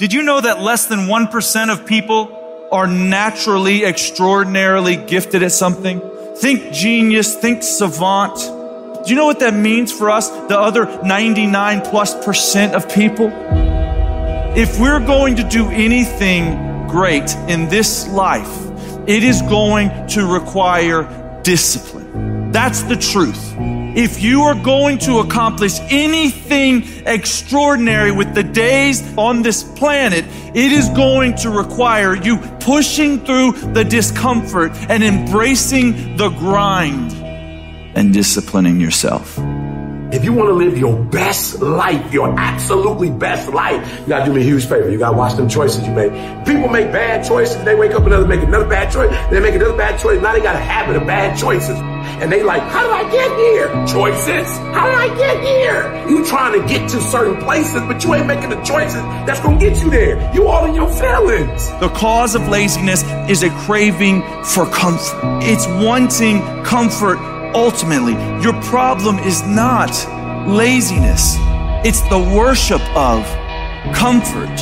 Did you know that less than 1% of people are naturally extraordinarily gifted at something? Think genius, think savant. Do you know what that means for us, the other 99 plus percent of people? If we're going to do anything great in this life, it is going to require discipline. That's the truth. If you are going to accomplish anything extraordinary with the days on this planet, it is going to require you pushing through the discomfort and embracing the grind and disciplining yourself. If you want to live your best life, your absolutely best life, you gotta do me a huge favor. You gotta watch them choices you make. People make bad choices. They wake up another, make another bad choice. They make another bad choice. Now they got a habit of bad choices. And they like, how did I get here? Choices. How did I get here? You trying to get to certain places, but you ain't making the choices that's gonna get you there. You all in your feelings. The cause of laziness is a craving for comfort. It's wanting comfort ultimately. Your problem is not laziness. It's the worship of comfort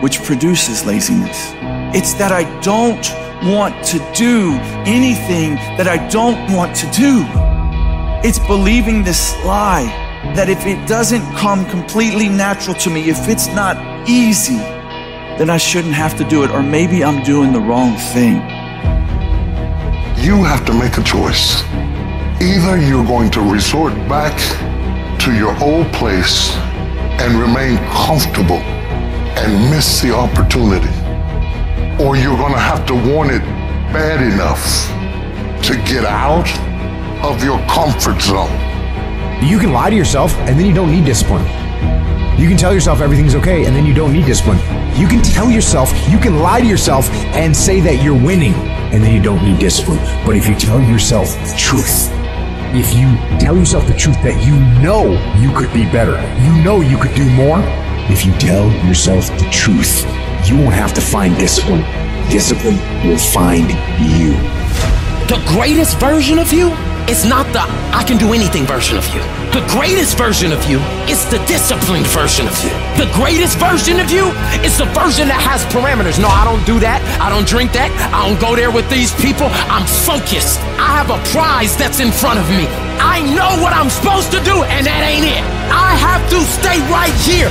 which produces laziness. It's that I don't want to do anything that I don't want to do. It's believing this lie that if it doesn't come completely natural to me, if it's not easy, then I shouldn't have to do it, or maybe I'm doing the wrong thing. You have to make a choice. Either you're going to resort back to your old place and remain comfortable and miss the opportunity, or you're going to have to want it bad enough to get out of your comfort zone. You can lie to yourself and then you don't need discipline. You can tell yourself everything's okay and then you don't need discipline. You can tell yourself, you can lie to yourself and say that you're winning and then you don't need discipline. But if you tell yourself the truth, if you tell yourself the truth that you know you could be better, you know you could do more, if you tell yourself the truth, you won't have to find discipline. Discipline will find you. The greatest version of you is not the I can do anything version of you. The greatest version of you is the disciplined version of you. The greatest version of you is the version that has parameters. No, I don't do that. I don't drink that. I don't go there with these people. I'm focused. I have a prize that's in front of me. I know what I'm supposed to do, and that ain't it. I have to stay right here.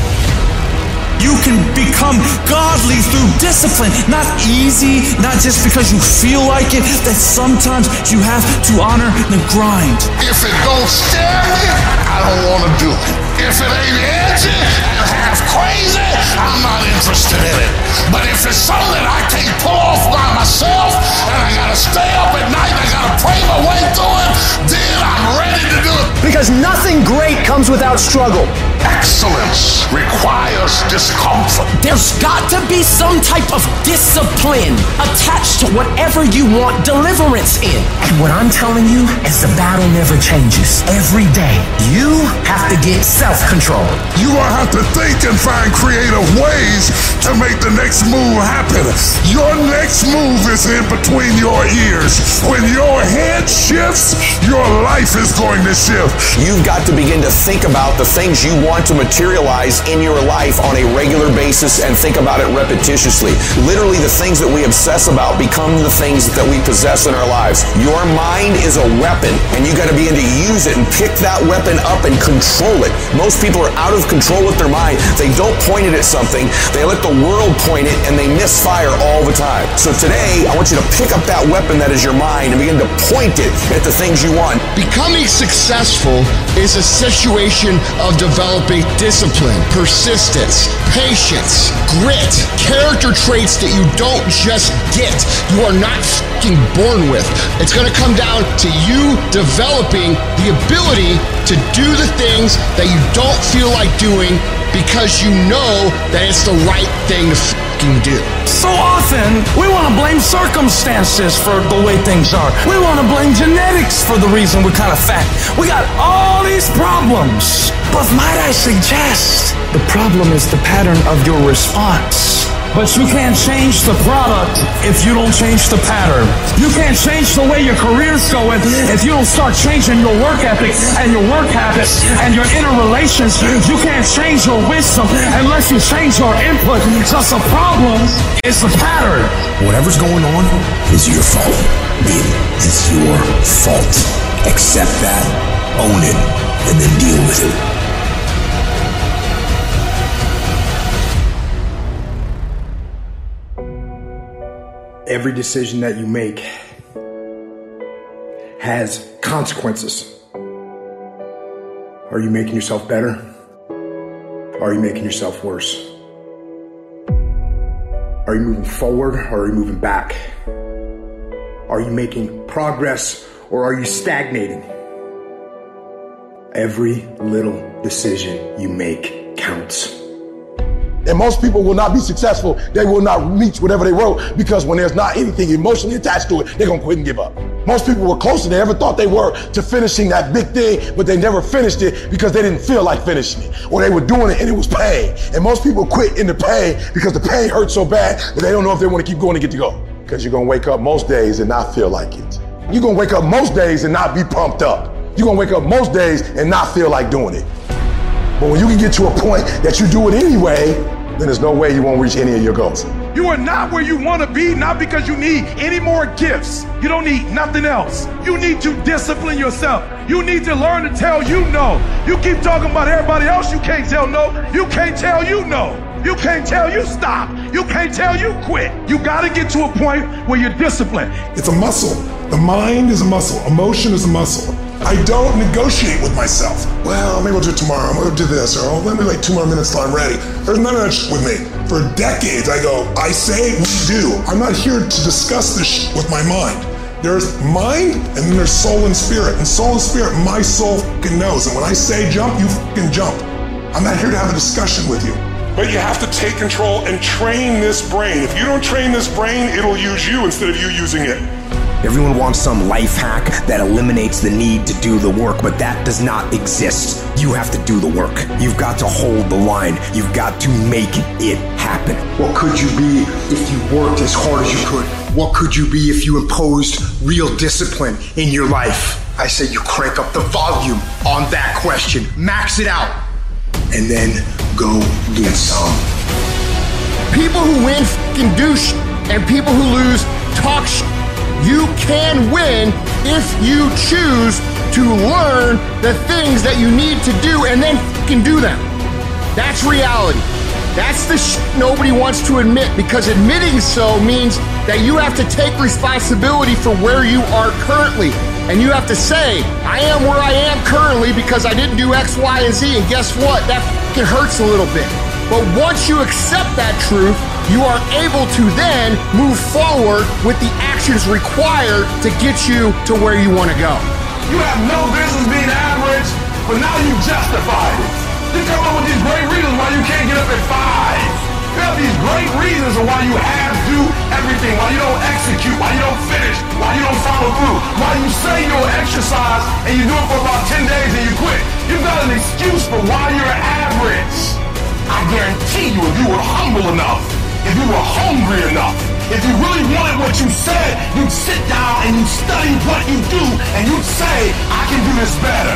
You can become godly through discipline. Not easy, not just because you feel like it, that sometimes you have to honor the grind. If it don't scare me, I don't want to do it. If it ain't edgy and half crazy, I'm not interested in it. But if it's something I can't pull off by myself and I gotta stay up at night and I gotta pray my way through it, then I'm ready to do it. Because nothing great comes without struggle. Excellence requires discomfort. There's got to be some type of discipline attached to whatever you want deliverance in. And what I'm telling you is the battle never changes. Every day, you have to get self control. You will have to think and find creative ways to make the next move happen. Your next move is in between your ears. When your head shifts, your life is going to shift. You've got to begin to think about the things you want to materialize in your life on a regular basis and think about it repetitiously. Literally, the things that we obsess about become the things that we possess in our lives. Your mind is a weapon, and you got to begin to use it and pick that weapon up and control it. Most people are out of control with their mind. They don't point it at something, they let the world point it, and they misfire all the time. So today, I want you to pick up that weapon that is your mind and begin to point it at the things you want. Becoming successful is a situation of developing discipline, persistence, patience, grit, character traits that you don't just get. You are not fucking born with. It's going to come down to you developing the ability to do the things that you don't feel like doing because you know that it's the right thing to fucking do. So often, we want to blame circumstances for the way things are. We want to blame genetics for the reason we're kind of fat. We got all these problems. But might I suggest, the problem is the pattern of your response. But you can't change the product if you don't change the pattern. You can't change the way your career's going if you don't start changing your work ethic and your work habits and your inner relations. You can't change your wisdom unless you change your input. Because the problem is the pattern. Whatever's going on is your fault. It is your fault. Accept that, own it, and then deal with it. Every decision that you make has consequences. Are you making yourself better? Are you making yourself worse? Are you moving forward or are you moving back? Are you making progress or are you stagnating? Every little decision you make counts. And most people will not be successful. They will not reach whatever they wrote because when there's not anything emotionally attached to it, they're going to quit and give up. Most people were closer than they ever thought they were to finishing that big thing, but they never finished it because they didn't feel like finishing it or they were doing it and it was pain. And most people quit in the pain because the pain hurts so bad that they don't know if they want to keep going to get to go. Because you're going to wake up most days and not feel like it. You're going to wake up most days and not be pumped up. You're going to wake up most days and not feel like doing it. But when you can get to a point that you do it anyway, then there's no way you won't reach any of your goals. You are not where you want to be, not because you need any more gifts. You don't need nothing else. You need to discipline yourself. You need to learn to tell you no. You keep talking about everybody else, you can't tell no. You can't tell you no. You can't tell you stop. You can't tell you quit. You got to get to a point where you're disciplined. It's a muscle. The mind is a muscle. Emotion is a muscle. I don't negotiate with myself. Well, maybe I'll do it tomorrow. I'm gonna do this, or oh, let me wait two more minutes till I'm ready. There's none of that shit with me. For decades, I go, I say, we do. I'm not here to discuss this shit with my mind. There's mind, and then there's soul and spirit. And soul and spirit, my soul fucking knows. And when I say jump, you fucking jump. I'm not here to have a discussion with you. But you have to take control and train this brain. If you don't train this brain, it'll use you instead of you using it. Everyone wants some life hack that eliminates the need to do the work, but that does not exist. You have to do the work. You've got to hold the line. You've got to make it happen. What could you be if you worked as hard as you could? What could you be if you imposed real discipline in your life? I say you crank up the volume on that question, max it out, and then go get some. People who win fucking do sh- and people who lose talk you can win if you choose to learn the things that you need to do and then can do them. That's reality. That's the sh- nobody wants to admit because admitting so means that you have to take responsibility for where you are currently. And you have to say, I am where I am currently because I didn't do X, Y, and Z. And guess what? That fucking hurts a little bit. But once you accept that truth, you are able to then move forward with the actions required to get you to where you want to go. You have no business being average, but now you justify it. You come up with these great reasons why you can't get up at five. You have these great reasons of why you have to do everything, why you don't execute, why you don't finish, why you don't follow through, why you say you'll exercise and you do it for about 10 days and you quit. You've got an excuse for why you're average. I guarantee you, if you were humble enough, hungry enough, if you really wanted what you said, you'd sit down and you'd study what you do and you'd say, I can do this better.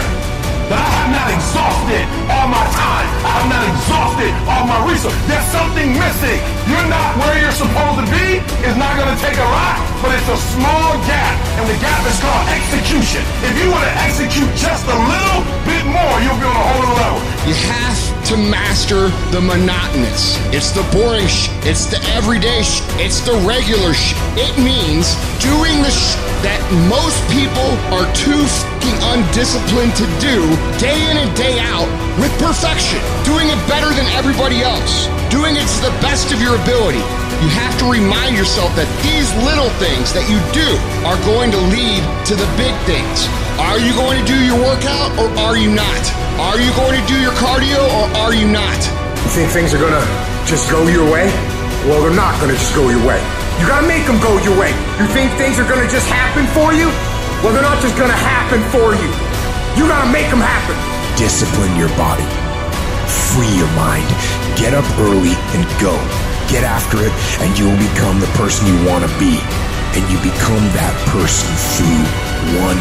But I have not exhausted all my time. I have not exhausted all my resources. There's something missing. You're not where you're supposed to be. It's not going to take a lot, but it's a small gap. And the gap is called execution. If you want to execute just a little bit more, you'll be on a whole level. You have to master the monotonous. It's the boring sh. It's the everyday sh. It's the regular sh. It means doing the sh that most people are too fucking undisciplined to do day in and day out with perfection. Doing it better than everybody else. Doing it to the best of your ability. You have to remind yourself that these little things that you do are going to lead to the big things. Are you going to do your workout or are you not? Are you going to do your cardio or are you not? You think things are gonna just go your way? Well, they're not gonna just go your way. You gotta make them go your way. You think things are gonna just happen for you? Well, they're not just gonna happen for you. You gotta make them happen. Discipline your body. Free your mind. Get up early and go. After it, and you will become the person you want to be. And you become that person through one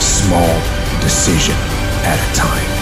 small decision at a time.